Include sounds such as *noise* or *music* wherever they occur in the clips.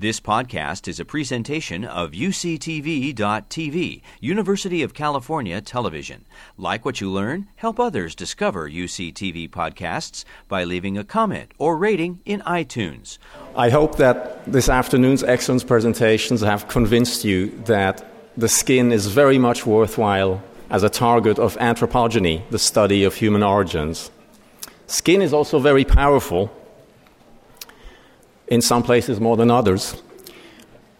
This podcast is a presentation of UCTV.tv, University of California Television. Like what you learn? Help others discover UCTV podcasts by leaving a comment or rating in iTunes. I hope that this afternoon's excellent presentations have convinced you that the skin is very much worthwhile as a target of anthropogeny, the study of human origins. Skin is also very powerful in some places more than others.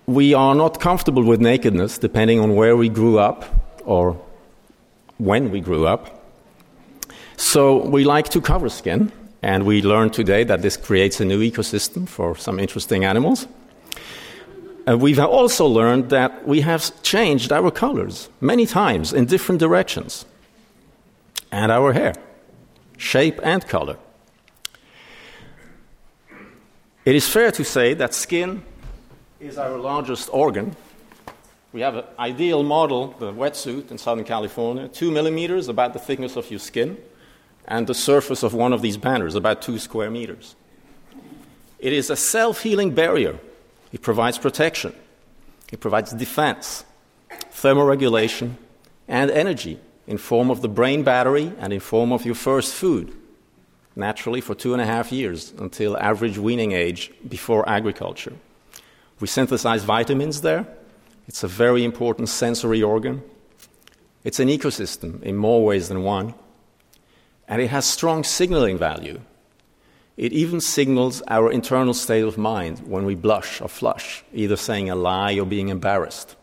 We are not comfortable with nakedness depending on where we grew up or when we grew up. So we like to cover skin, and we learned today that this creates a new ecosystem for some interesting animals. We've also learned that we have changed our colors many times in different directions, and our hair, shape, and color. It is fair to say that skin is our largest organ. We have an ideal model, the wetsuit in Southern California, two millimeters, about the thickness of your skin, and the surface of one of these banners, about two square meters. It is a self healing barrier. It provides protection, it provides defense, thermoregulation, and energy in form of the brain battery and in form of your first food naturally for two and a half years until average weaning age before agriculture. We synthesize vitamins there. It's a very important sensory organ. It's an ecosystem in more ways than one. And it has strong signaling value. It even signals our internal state of mind when we blush or flush, either saying a lie or being embarrassed.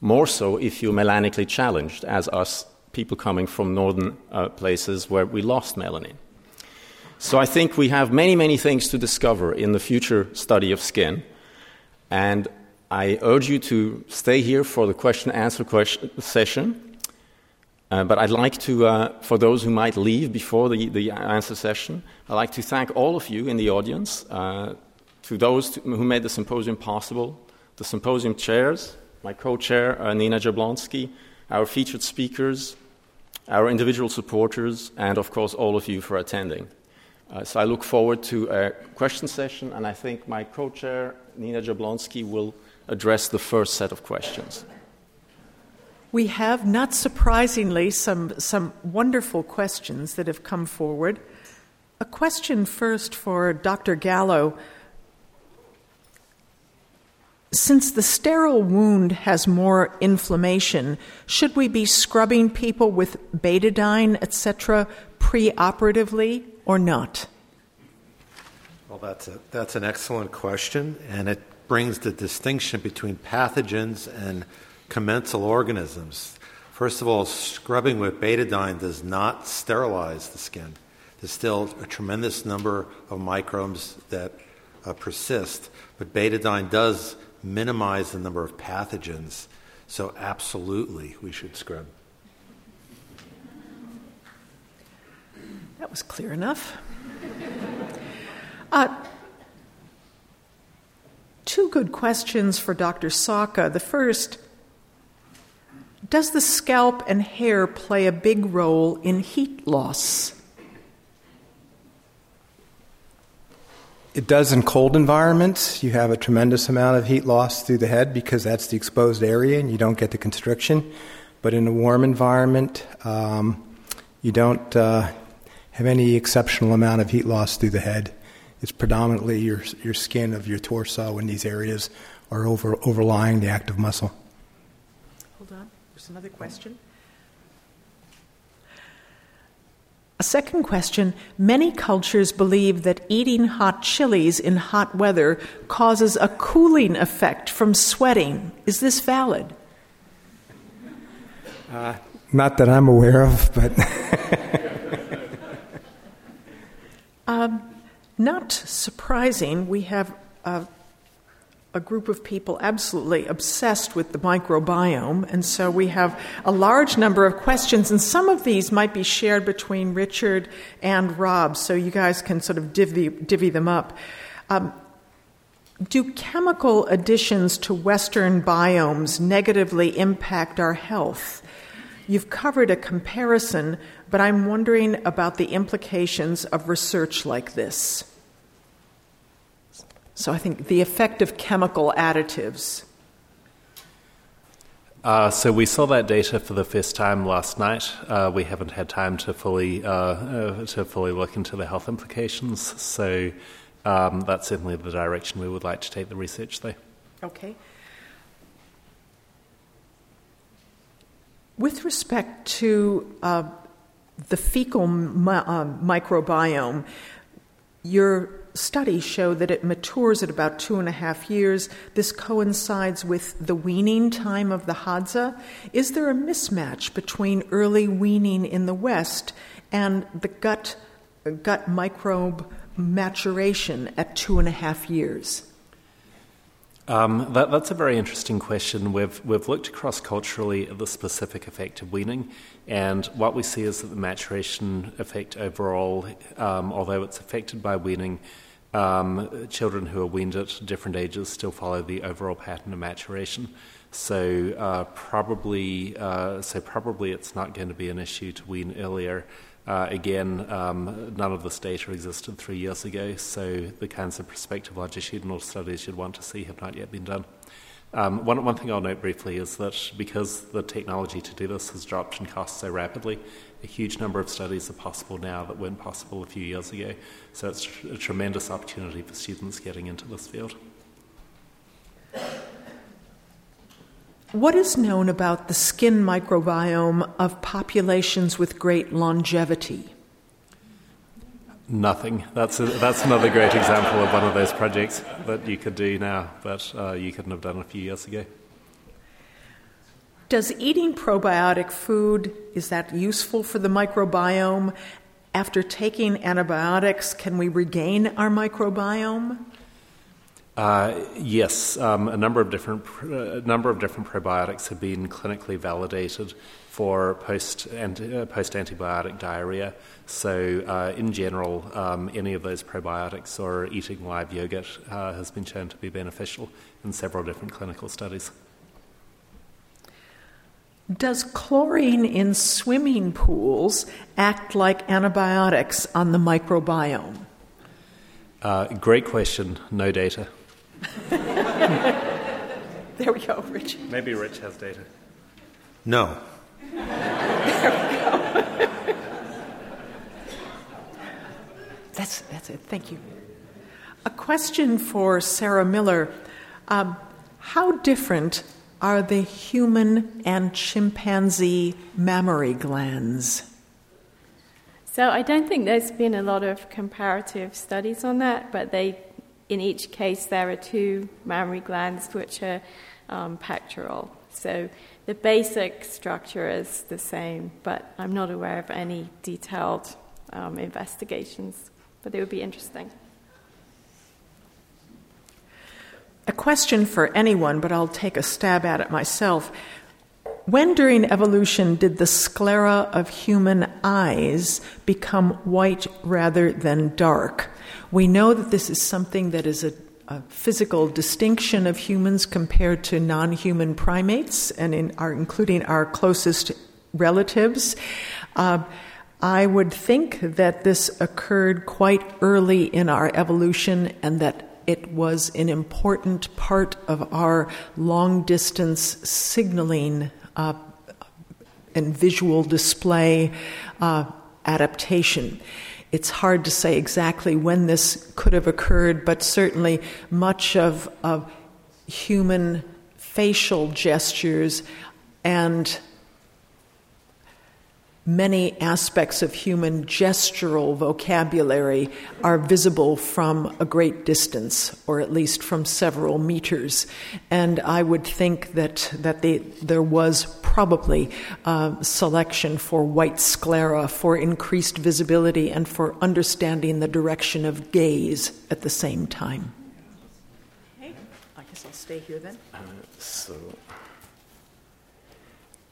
More so if you're melanically challenged, as us people coming from northern uh, places where we lost melanin. So I think we have many, many things to discover in the future study of skin. And I urge you to stay here for the question answer question session. Uh, but I'd like to, uh, for those who might leave before the, the answer session, I'd like to thank all of you in the audience, uh, to those to, who made the symposium possible, the symposium chairs, my co chair, uh, Nina Jablonski, our featured speakers, our individual supporters, and of course, all of you for attending. Uh, so I look forward to a question session, and I think my co-chair, Nina Jablonski, will address the first set of questions. We have, not surprisingly, some, some wonderful questions that have come forward. A question first for Dr. Gallo. Since the sterile wound has more inflammation, should we be scrubbing people with betadine, etc., preoperatively or not? Well, that's, a, that's an excellent question, and it brings the distinction between pathogens and commensal organisms. First of all, scrubbing with betadine does not sterilize the skin. There's still a tremendous number of microbes that uh, persist, but betadine does minimize the number of pathogens. So, absolutely, we should scrub. That was clear enough. *laughs* Uh, two good questions for Dr. Sawka. The first Does the scalp and hair play a big role in heat loss? It does in cold environments. You have a tremendous amount of heat loss through the head because that's the exposed area and you don't get the constriction. But in a warm environment, um, you don't uh, have any exceptional amount of heat loss through the head. It's predominantly your, your skin of your torso and these areas are over, overlying the active muscle. Hold on, there's another question. A second question Many cultures believe that eating hot chilies in hot weather causes a cooling effect from sweating. Is this valid? Uh, not that I'm aware of, but. *laughs* Um, not surprising, we have a, a, group of people absolutely obsessed with the microbiome, and so we have a large number of questions, and some of these might be shared between Richard and Rob, so you guys can sort of divvy, divvy them up. Um, do chemical additions to Western biomes negatively impact our health? You've covered a comparison, but I'm wondering about the implications of research like this. So I think the effect of chemical additives. Uh, so we saw that data for the first time last night. Uh, we haven't had time to fully uh, uh to fully look into the health implications. So um, that's certainly the direction we would like to take the research, though. Okay. With respect to uh, the fecal mi- uh, microbiome, your studies show that it matures at about two and a half years. This coincides with the weaning time of the Hadza. Is there a mismatch between early weaning in the West and the gut, gut microbe maturation at two and a half years? Um, that, that's a very interesting question. We've, we've looked across culturally at the specific effect of weaning, and what we see is that the maturation effect overall, um, although it's affected by weaning, um, children who are weaned at different ages still follow the overall pattern of maturation. So uh, probably, uh, so probably it's not going to be an issue to wean earlier. Uh, again, um, none of this data existed three years ago, so the kinds of prospective longitudinal studies you'd want to see have not yet been done. Um, one, one thing I'll note briefly is that because the technology to do this has dropped in cost so rapidly, a huge number of studies are possible now that weren't possible a few years ago. So it's a tremendous opportunity for students getting into this field. What is known about the skin microbiome of populations with great longevity? Nothing. That's, a, that's another great example of one of those projects that you could do now, but uh, you couldn't have done a few years ago. Does eating probiotic food is that useful for the microbiome? After taking antibiotics, can we regain our microbiome? Uh, yes, um, a number of different a number of different probiotics have been clinically validated for post uh, post antibiotic diarrhea. So, uh, in general, um, any of those probiotics or eating live yogurt uh, has been shown to be beneficial in several different clinical studies. Does chlorine in swimming pools act like antibiotics on the microbiome? Uh, great question. No data. *laughs* there we go, Rich. Maybe Rich has data. No. *laughs* that's, that's it. Thank you. A question for Sarah Millar. Um, how different are the human and chimpanzee mammary glands? So I don't think there's been a lot of comparative studies on that, but they in each case, there are two mammary glands which are um, pectoral. So the basic structure is the same, but I'm not aware of any detailed um, investigations, but they would be interesting. A question for anyone, but I'll take a stab at it myself. When during evolution did the sclera of human eyes become white rather than dark? We know that this is something that is a, a physical distinction of humans compared to non human primates, and in our, including our closest relatives. Uh, I would think that this occurred quite early in our evolution and that it was an important part of our long distance signaling uh, and visual display uh, adaptation. It's hard to say exactly when this could have occurred, but certainly much of, of human facial gestures and many aspects of human gestural vocabulary are visible from a great distance, or at least from several meters. And I would think that, that they, there was probably uh, selection for white sclera for increased visibility and for understanding the direction of gaze at the same time. Okay, I guess I'll stay here then. Uh, so.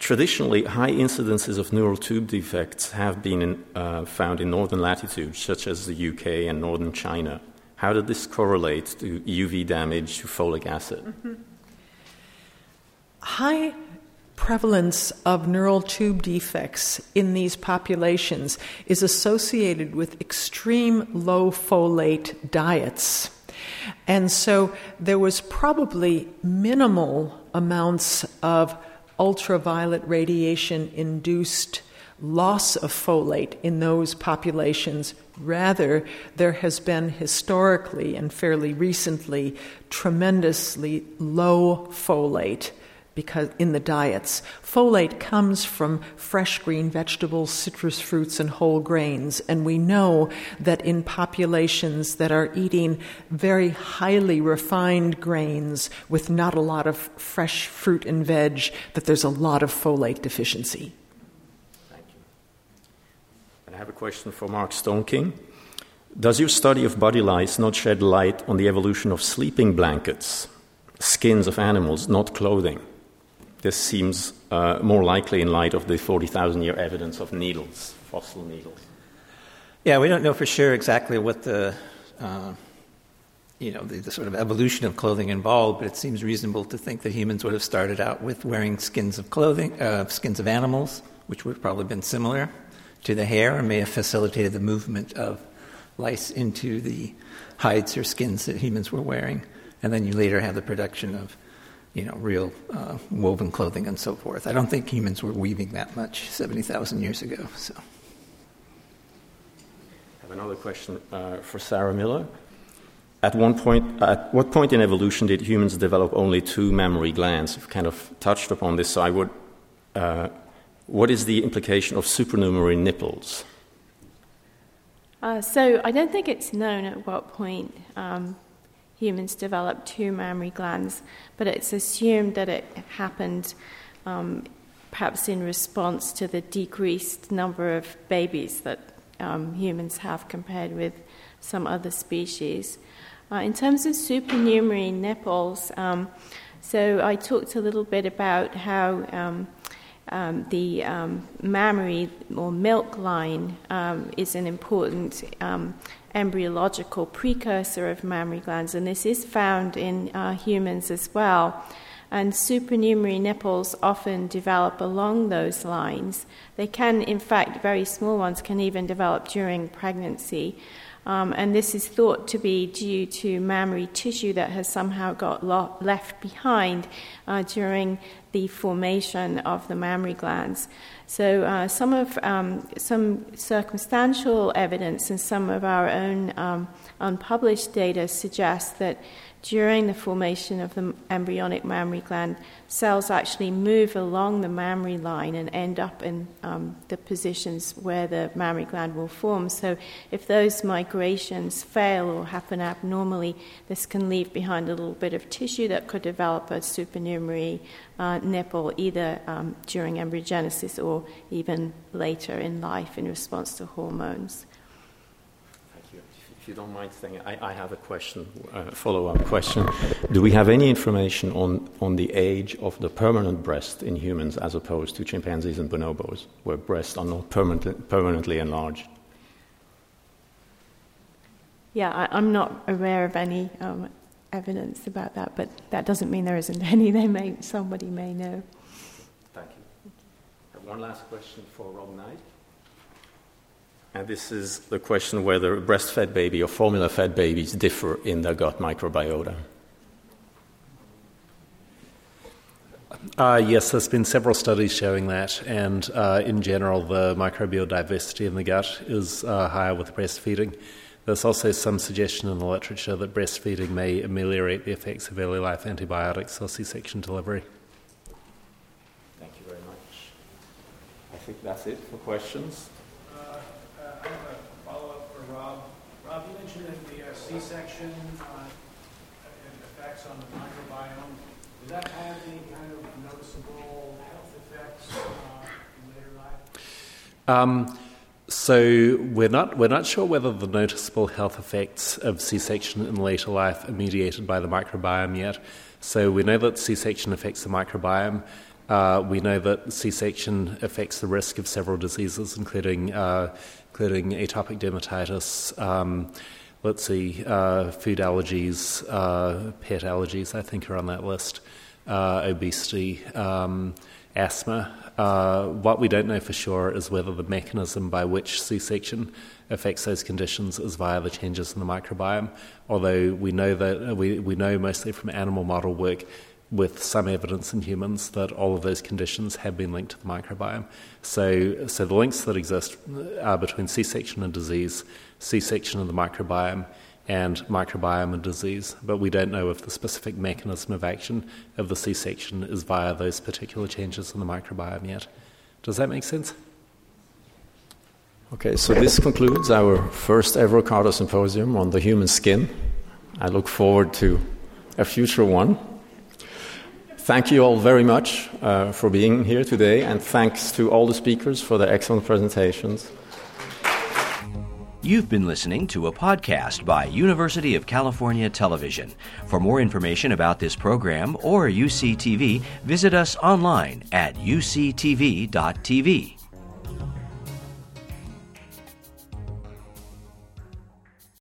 Traditionally, high incidences of neural tube defects have been in, uh, found in northern latitudes, such as the UK and northern China. How did this correlate to UV damage to folic acid? Mm-hmm. High prevalence of neural tube defects in these populations is associated with extreme low folate diets. And so there was probably minimal amounts of ultraviolet radiation induced loss of folate in those populations. Rather, there has been historically and fairly recently tremendously low folate because in the diets. Folate comes from fresh green vegetables, citrus fruits, and whole grains, and we know that in populations that are eating very highly refined grains with not a lot of fresh fruit and veg, that there's a lot of folate deficiency. Thank you. And I have a question for Mark Stoneking. Does your study of body lice not shed light on the evolution of sleeping blankets, skins of animals, not clothing? This seems uh, more likely in light of the 40,000 year evidence of needles, fossil needles. Yeah, we don't know for sure exactly what the, uh, you know, the, the, sort of evolution of clothing involved, but it seems reasonable to think that humans would have started out with wearing skins of clothing, uh, skins of animals, which would have probably been similar to the hair and may have facilitated the movement of lice into the hides or skins that humans were wearing. And then you later have the production of you know, real uh, woven clothing and so forth. I don't think humans were weaving that much 70,000 years ago. So. I have another question uh, for Sarah Millar. At one point, at what point in evolution did humans develop only two mammary glands? I've kind of touched upon this. So I would, uh, what is the implication of supernumerary nipples? Uh, so I don't think it's known at what point um, humans develop two mammary glands, but it's assumed that it happened um, perhaps in response to the decreased number of babies that um, humans have compared with some other species. Uh, in terms of supernumerary nipples, um, so I talked a little bit about how um, um, the um, mammary or milk line is an important embryological precursor of mammary glands, and this is found in uh, humans as well. And supernumerary nipples often develop along those lines. They can, in fact, very small ones can even develop during pregnancy. Um, and this is thought to be due to mammary tissue that has somehow got lo- left behind uh, during the formation of the mammary glands. So, uh, some of um, some circumstantial evidence and some of our own um, unpublished data suggests that during the formation of the embryonic mammary gland, cells actually move along the mammary line and end up in um, the positions where the mammary gland will form. So, if those migrations fail or happen abnormally, this can leave behind a little bit of tissue that could develop a supernumerary uh, nipple either um, during embryogenesis or even later in life in response to hormones you don't mind saying, I, I have a question, a follow up question. Do we have any information on, on the age of the permanent breast in humans as opposed to chimpanzees and bonobos, where breasts are not permanently, permanently enlarged? Yeah, I, am not aware of any um, evidence about that, but that doesn't mean there isn't *laughs* any. They may, somebody may know. Thank you. One last question for Rob Knight. And this is the question whether breastfed baby or formula fed babies differ in their gut microbiota. Uh, yes, there's been several studies showing that, and uh, in general, the microbial diversity in the gut is uh, higher with breastfeeding. There's also some suggestion in the literature that breastfeeding may ameliorate the effects of early life antibiotics or C section delivery. Thank you very much. I think that's it for questions. C-section uh, effects on the microbiome, does that have any kind of noticeable health effects uh, in later life? Um, so we're not we're not sure whether the noticeable health effects of C-section in later life are mediated by the microbiome yet. So we know that C-section affects the microbiome. Uh, we know that C-section affects the risk of several diseases, including uh, including atopic dermatitis. Um, let's see, uh, food allergies, uh, pet allergies, I think, are on that list, uh, obesity, um, asthma. Uh, what we don't know for sure is whether the mechanism by which C section affects those conditions is via the changes in the microbiome, although we know that we, we know mostly from animal model work with some evidence in humans that all of those conditions have been linked to the microbiome. So, so the links that exist are between C section and disease, C section and the microbiome, and microbiome and disease. But we don't know if the specific mechanism of action of the C section is via those particular changes in the microbiome yet. Does that make sense? Okay, so this concludes our first ever CARTA Symposium on the human skin. I look forward to a future one. Thank you all very much uh, for being here today, and thanks to all the speakers for their excellent presentations. You've been listening to a podcast by University of California Television. For more information about this program or UCTV, visit us online at uctv.tv.